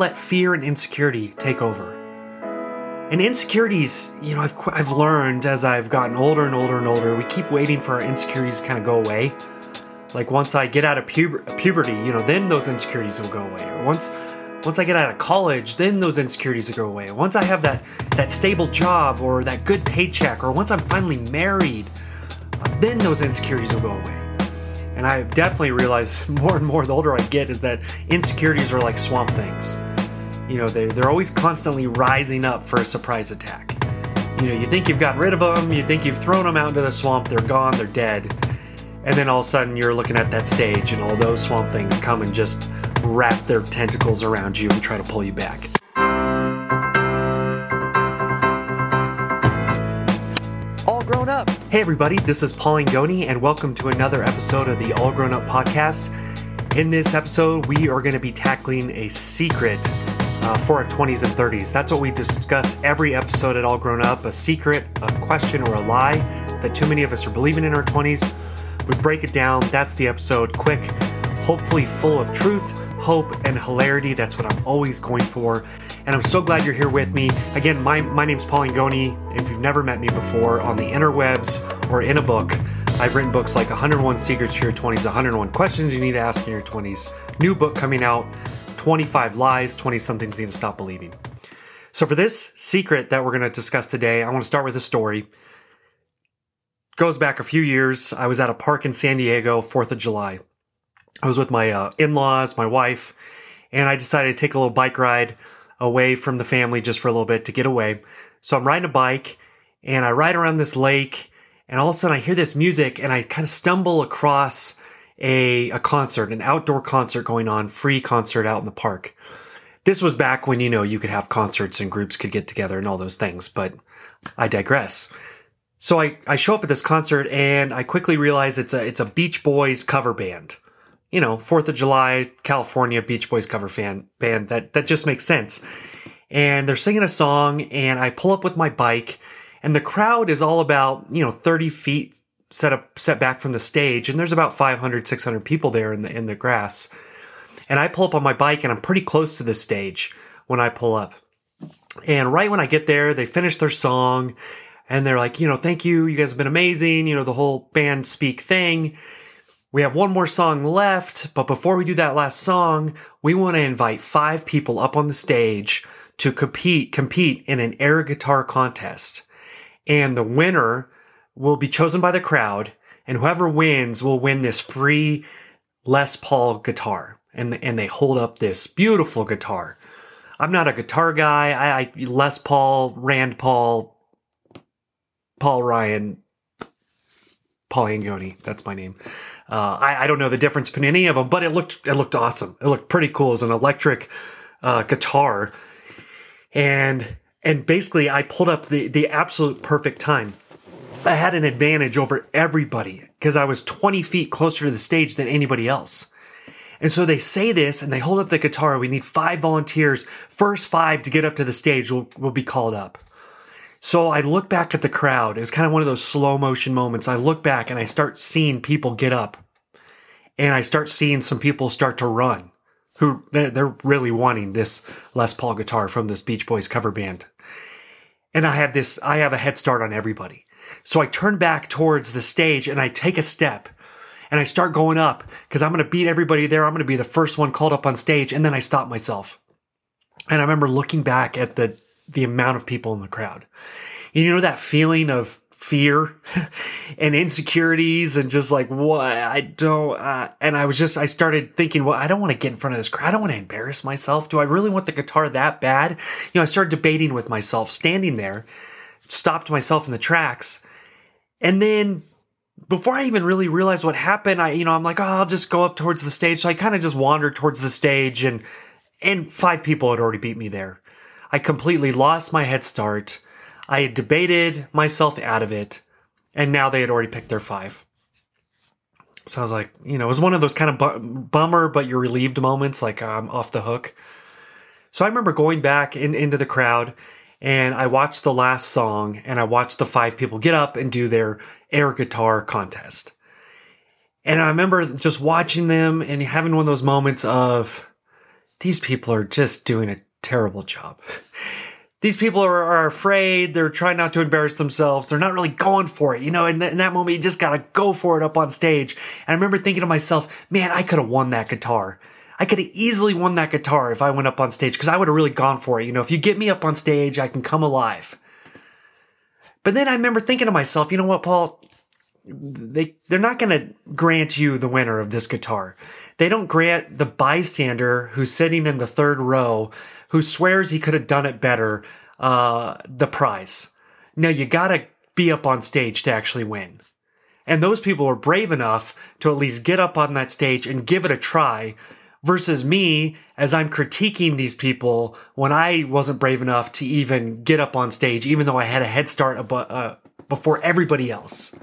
let fear and insecurity take over. And insecurities, you know, I've, I've learned as I've gotten older and older and older, we keep waiting for our insecurities to kind of go away. Like once I get out of puber- puberty, you know, then those insecurities will go away. Or once once I get out of college, then those insecurities will go away. Once I have that that stable job or that good paycheck, or once I'm finally married, then those insecurities will go away. And I've definitely realized more and more the older I get is that insecurities are like swamp things. You know, they're, they're always constantly rising up for a surprise attack. You know, you think you've gotten rid of them, you think you've thrown them out into the swamp, they're gone, they're dead. And then all of a sudden you're looking at that stage and all those swamp things come and just wrap their tentacles around you and try to pull you back. All grown up. Hey everybody, this is Paul Angone and welcome to another episode of the All Grown Up podcast. In this episode, we are going to be tackling a secret uh, for our 20s and 30s. That's what we discuss every episode at All Grown Up a secret, a question, or a lie that too many of us are believing in our 20s. We break it down. That's the episode. Quick, hopefully full of truth, hope, and hilarity. That's what I'm always going for. And I'm so glad you're here with me. Again, my, my name's Paul Angone. If you've never met me before on the interwebs or in a book, I've written books like 101 Secrets to Your 20s, 101 Questions You Need to Ask in Your 20s. New book coming out 25 Lies, 20 Somethings Need to Stop Believing. So, for this secret that we're going to discuss today, I want to start with a story goes back a few years. I was at a park in San Diego, 4th of July. I was with my uh, in laws, my wife, and I decided to take a little bike ride away from the family just for a little bit to get away. So I'm riding a bike and I ride around this lake, and all of a sudden I hear this music and I kind of stumble across a, a concert, an outdoor concert going on, free concert out in the park. This was back when, you know, you could have concerts and groups could get together and all those things, but I digress. So I, I show up at this concert and I quickly realize it's a it's a Beach Boys cover band. You know, Fourth of July, California Beach Boys cover fan band. That that just makes sense. And they're singing a song, and I pull up with my bike, and the crowd is all about you know thirty feet set up set back from the stage, and there's about 500, 600 people there in the in the grass. And I pull up on my bike, and I'm pretty close to the stage when I pull up. And right when I get there, they finish their song and they're like, you know, thank you. You guys have been amazing. You know, the whole band speak thing. We have one more song left, but before we do that last song, we want to invite five people up on the stage to compete compete in an air guitar contest. And the winner will be chosen by the crowd, and whoever wins will win this free Les Paul guitar. And and they hold up this beautiful guitar. I'm not a guitar guy. I, I Les Paul, Rand Paul, Paul Ryan, Paul Angone. That's my name. Uh, I, I, don't know the difference between any of them, but it looked it looked awesome. It looked pretty cool. It was an electric uh, guitar, and and basically I pulled up the the absolute perfect time. I had an advantage over everybody because I was 20 feet closer to the stage than anybody else. And so they say this and they hold up the guitar. We need five volunteers. First five to get up to the stage will, will be called up. So I look back at the crowd. It was kind of one of those slow motion moments. I look back and I start seeing people get up. And I start seeing some people start to run who they're really wanting this Les Paul guitar from this Beach Boys cover band. And I have this, I have a head start on everybody. So I turn back towards the stage and I take a step and I start going up because I'm going to beat everybody there. I'm going to be the first one called up on stage. And then I stop myself. And I remember looking back at the the amount of people in the crowd. And you know that feeling of fear and insecurities and just like what I don't uh, and I was just I started thinking well I don't want to get in front of this crowd I don't want to embarrass myself do I really want the guitar that bad you know I started debating with myself standing there stopped myself in the tracks and then before I even really realized what happened I you know I'm like oh I'll just go up towards the stage so I kind of just wandered towards the stage and and five people had already beat me there I completely lost my head start. I had debated myself out of it, and now they had already picked their five. So I was like, you know, it was one of those kind of bu- bummer, but you're relieved moments, like I'm off the hook. So I remember going back in, into the crowd and I watched the last song and I watched the five people get up and do their air guitar contest. And I remember just watching them and having one of those moments of, these people are just doing a terrible job. These people are, are afraid. They're trying not to embarrass themselves. They're not really going for it. You know, in, th- in that moment, you just got to go for it up on stage. And I remember thinking to myself, man, I could have won that guitar. I could have easily won that guitar if I went up on stage because I would have really gone for it. You know, if you get me up on stage, I can come alive. But then I remember thinking to myself, you know what, Paul? They they're not going to grant you the winner of this guitar. They don't grant the bystander who's sitting in the third row who swears he could have done it better uh, the prize. Now you got to be up on stage to actually win. And those people were brave enough to at least get up on that stage and give it a try versus me as I'm critiquing these people when I wasn't brave enough to even get up on stage, even though I had a head start uh, before everybody else.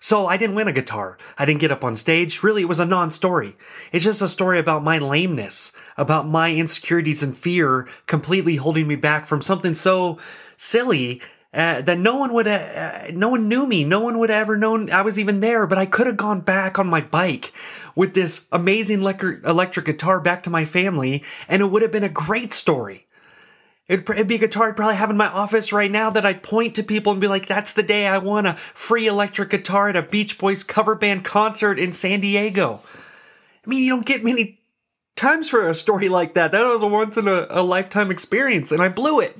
So I didn't win a guitar. I didn't get up on stage. Really, it was a non story. It's just a story about my lameness, about my insecurities and fear completely holding me back from something so silly uh, that no one would, uh, no one knew me. No one would have ever known I was even there, but I could have gone back on my bike with this amazing electric, electric guitar back to my family, and it would have been a great story. It'd, it'd, be a guitar I'd probably have in my office right now that I'd point to people and be like, that's the day I won a free electric guitar at a Beach Boys cover band concert in San Diego. I mean, you don't get many times for a story like that. That was a once in a, a lifetime experience, and I blew it.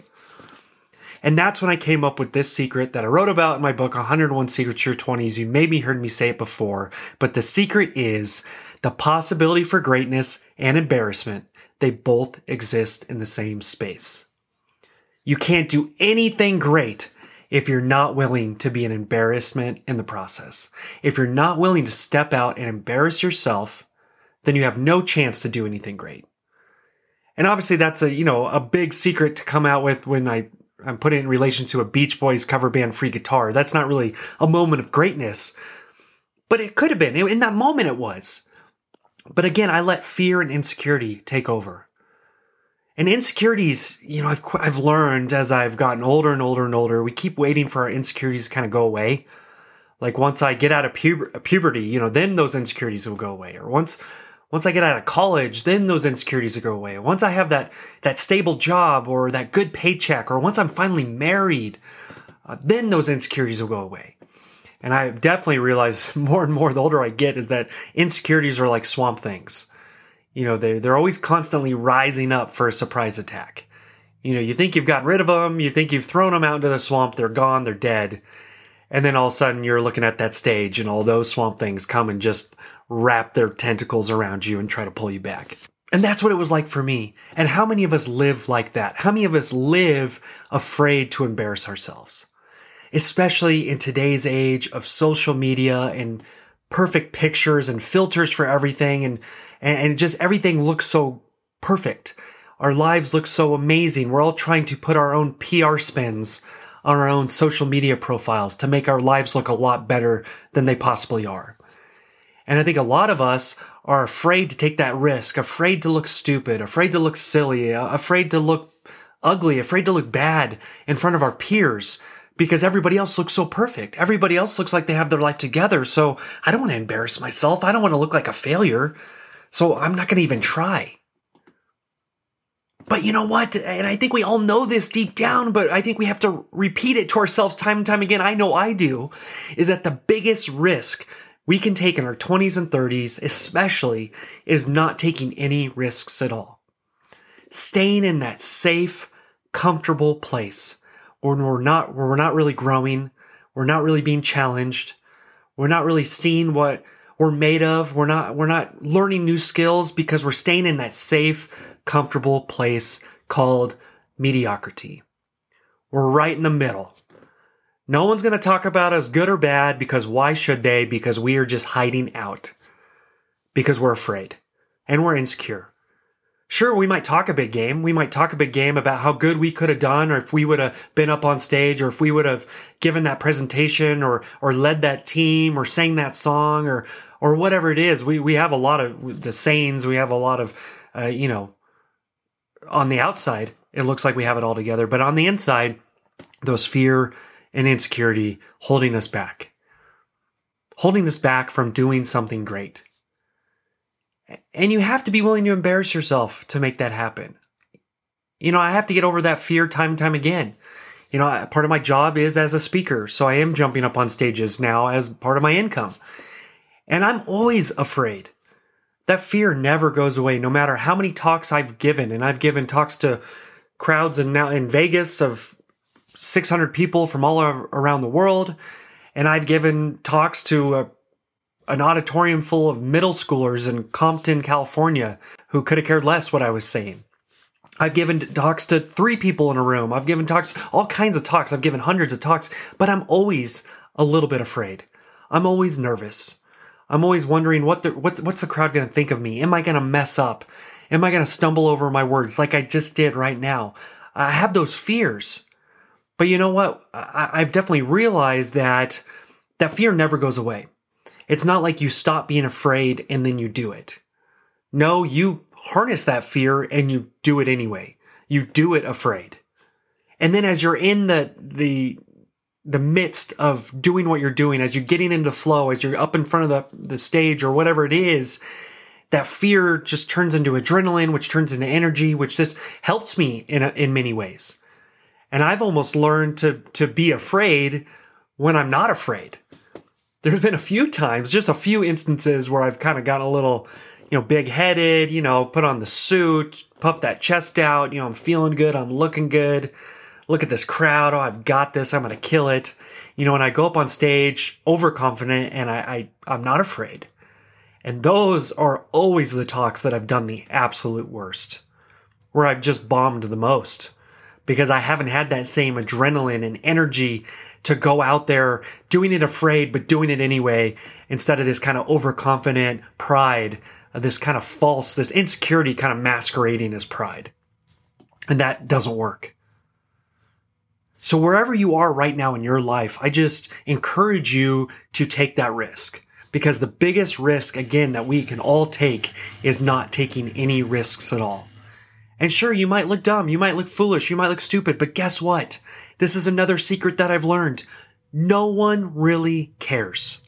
And that's when I came up with this secret that I wrote about in my book, 101 Secrets to Your 20s. You maybe heard me say it before, but the secret is the possibility for greatness and embarrassment. They both exist in the same space. You can't do anything great if you're not willing to be an embarrassment in the process. If you're not willing to step out and embarrass yourself, then you have no chance to do anything great. And obviously that's a, you know, a big secret to come out with when I I'm putting it in relation to a Beach Boys cover band free guitar. That's not really a moment of greatness, but it could have been. In that moment, it was. But again, I let fear and insecurity take over. And insecurities, you know, I've I've learned as I've gotten older and older and older, we keep waiting for our insecurities to kind of go away. Like once I get out of puber- puberty, you know, then those insecurities will go away. Or once once I get out of college, then those insecurities will go away. Once I have that that stable job or that good paycheck, or once I'm finally married, uh, then those insecurities will go away. And I definitely realize more and more the older I get is that insecurities are like swamp things. You know, they're, they're always constantly rising up for a surprise attack. You know, you think you've gotten rid of them, you think you've thrown them out into the swamp, they're gone, they're dead. And then all of a sudden you're looking at that stage and all those swamp things come and just wrap their tentacles around you and try to pull you back. And that's what it was like for me. And how many of us live like that? How many of us live afraid to embarrass ourselves? Especially in today's age of social media and perfect pictures and filters for everything and, and just everything looks so perfect. Our lives look so amazing. We're all trying to put our own PR spins on our own social media profiles to make our lives look a lot better than they possibly are. And I think a lot of us are afraid to take that risk, afraid to look stupid, afraid to look silly, uh, afraid to look ugly, afraid to look bad in front of our peers because everybody else looks so perfect. Everybody else looks like they have their life together. So I don't want to embarrass myself. I don't want to look like a failure. So I'm not going to even try. But you know what? And I think we all know this deep down, but I think we have to repeat it to ourselves time and time again. I know I do. Is that the biggest risk we can take in our 20s and 30s, especially, is not taking any risks at all. Staying in that safe, comfortable place where we're not, where we're not really growing, we're not really being challenged, we're not really seeing what we're made of, we're not, we're not learning new skills because we're staying in that safe, comfortable place called mediocrity. We're right in the middle. No one's going to talk about us good or bad because why should they? Because we are just hiding out. Because we're afraid and we're insecure. Sure, we might talk a big game. We might talk a big game about how good we could have done or if we would have been up on stage or if we would have given that presentation or, or led that team or sang that song or, or whatever it is. We, we have a lot of the sayings. We have a lot of, uh, you know, on the outside, it looks like we have it all together. But on the inside, those fear, and insecurity holding us back, holding us back from doing something great. And you have to be willing to embarrass yourself to make that happen. You know, I have to get over that fear time and time again. You know, part of my job is as a speaker, so I am jumping up on stages now as part of my income. And I'm always afraid. That fear never goes away, no matter how many talks I've given. And I've given talks to crowds and now in Vegas of 600 people from all around the world. And I've given talks to a, an auditorium full of middle schoolers in Compton, California, who could have cared less what I was saying. I've given talks to three people in a room. I've given talks, all kinds of talks. I've given hundreds of talks, but I'm always a little bit afraid. I'm always nervous. I'm always wondering what the what what's the crowd going to think of me? Am I going to mess up? Am I going to stumble over my words like I just did right now? I have those fears. But you know what? I, I've definitely realized that that fear never goes away. It's not like you stop being afraid and then you do it. No, you harness that fear and you do it anyway. You do it afraid. And then as you're in the the the midst of doing what you're doing, as you're getting into flow, as you're up in front of the, the stage or whatever it is, that fear just turns into adrenaline, which turns into energy, which just helps me in a, in many ways. And I've almost learned to to be afraid when I'm not afraid. There's been a few times, just a few instances where I've kind of gotten a little, you know, big headed, you know, put on the suit, puff that chest out, you know, I'm feeling good, I'm looking good look at this crowd. Oh, I've got this. I'm going to kill it. You know, when I go up on stage, overconfident, and I, I I'm not afraid. And those are always the talks that I've done the absolute worst, where I've just bombed the most because I haven't had that same adrenaline and energy to go out there doing it afraid, but doing it anyway, instead of this kind of overconfident pride, uh, this kind of false, this insecurity kind of masquerading as pride. And that doesn't work. So wherever you are right now in your life, I just encourage you to take that risk because the biggest risk, again, that we can all take is not taking any risks at all. And sure, you might look dumb, you might look foolish, you might look stupid, but guess what? This is another secret that I've learned. No one really cares.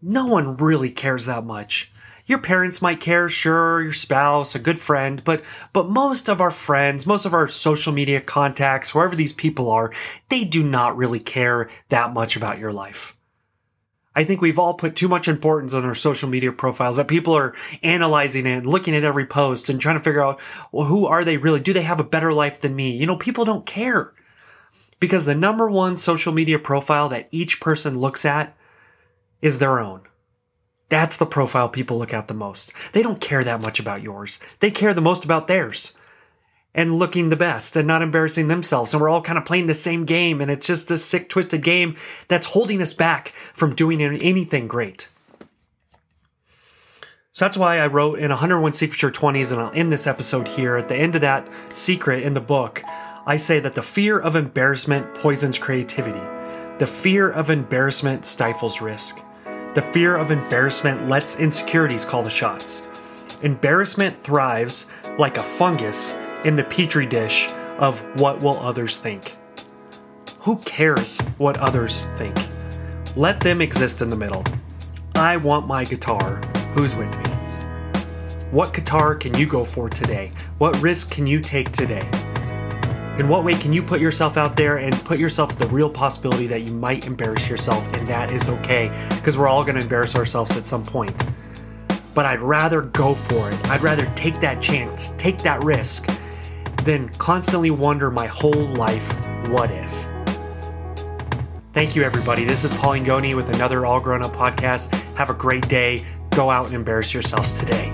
No one really cares that much your parents might care, sure, your spouse, a good friend, but but most of our friends, most of our social media contacts, wherever these people are, they do not really care that much about your life. I think we've all put too much importance on our social media profiles that people are analyzing it and looking at every post and trying to figure out, well, who are they really? Do they have a better life than me? You know, people don't care. Because the number one social media profile that each person looks at is their own. That's the profile people look at the most. They don't care that much about yours. They care the most about theirs and looking the best and not embarrassing themselves. And we're all kind of playing the same game. And it's just a sick, twisted game that's holding us back from doing anything great. So that's why I wrote in 101 Secrets Your 20s, and I'll end this episode here. At the end of that secret in the book, I say that the fear of embarrassment poisons creativity. The fear of embarrassment stifles risk. The fear of embarrassment lets insecurities call the shots. Embarrassment thrives like a fungus in the petri dish of what will others think. Who cares what others think? Let them exist in the middle. I want my guitar. Who's with me? What guitar can you go for today? What risk can you take today? In what way can you put yourself out there and put yourself the real possibility that you might embarrass yourself, and that is okay because we're all going to embarrass ourselves at some point. But I'd rather go for it. I'd rather take that chance, take that risk, than constantly wonder my whole life, what if? Thank you, everybody. This is Paul Angone with another All Grown Up podcast. Have a great day. Go out and embarrass yourselves today.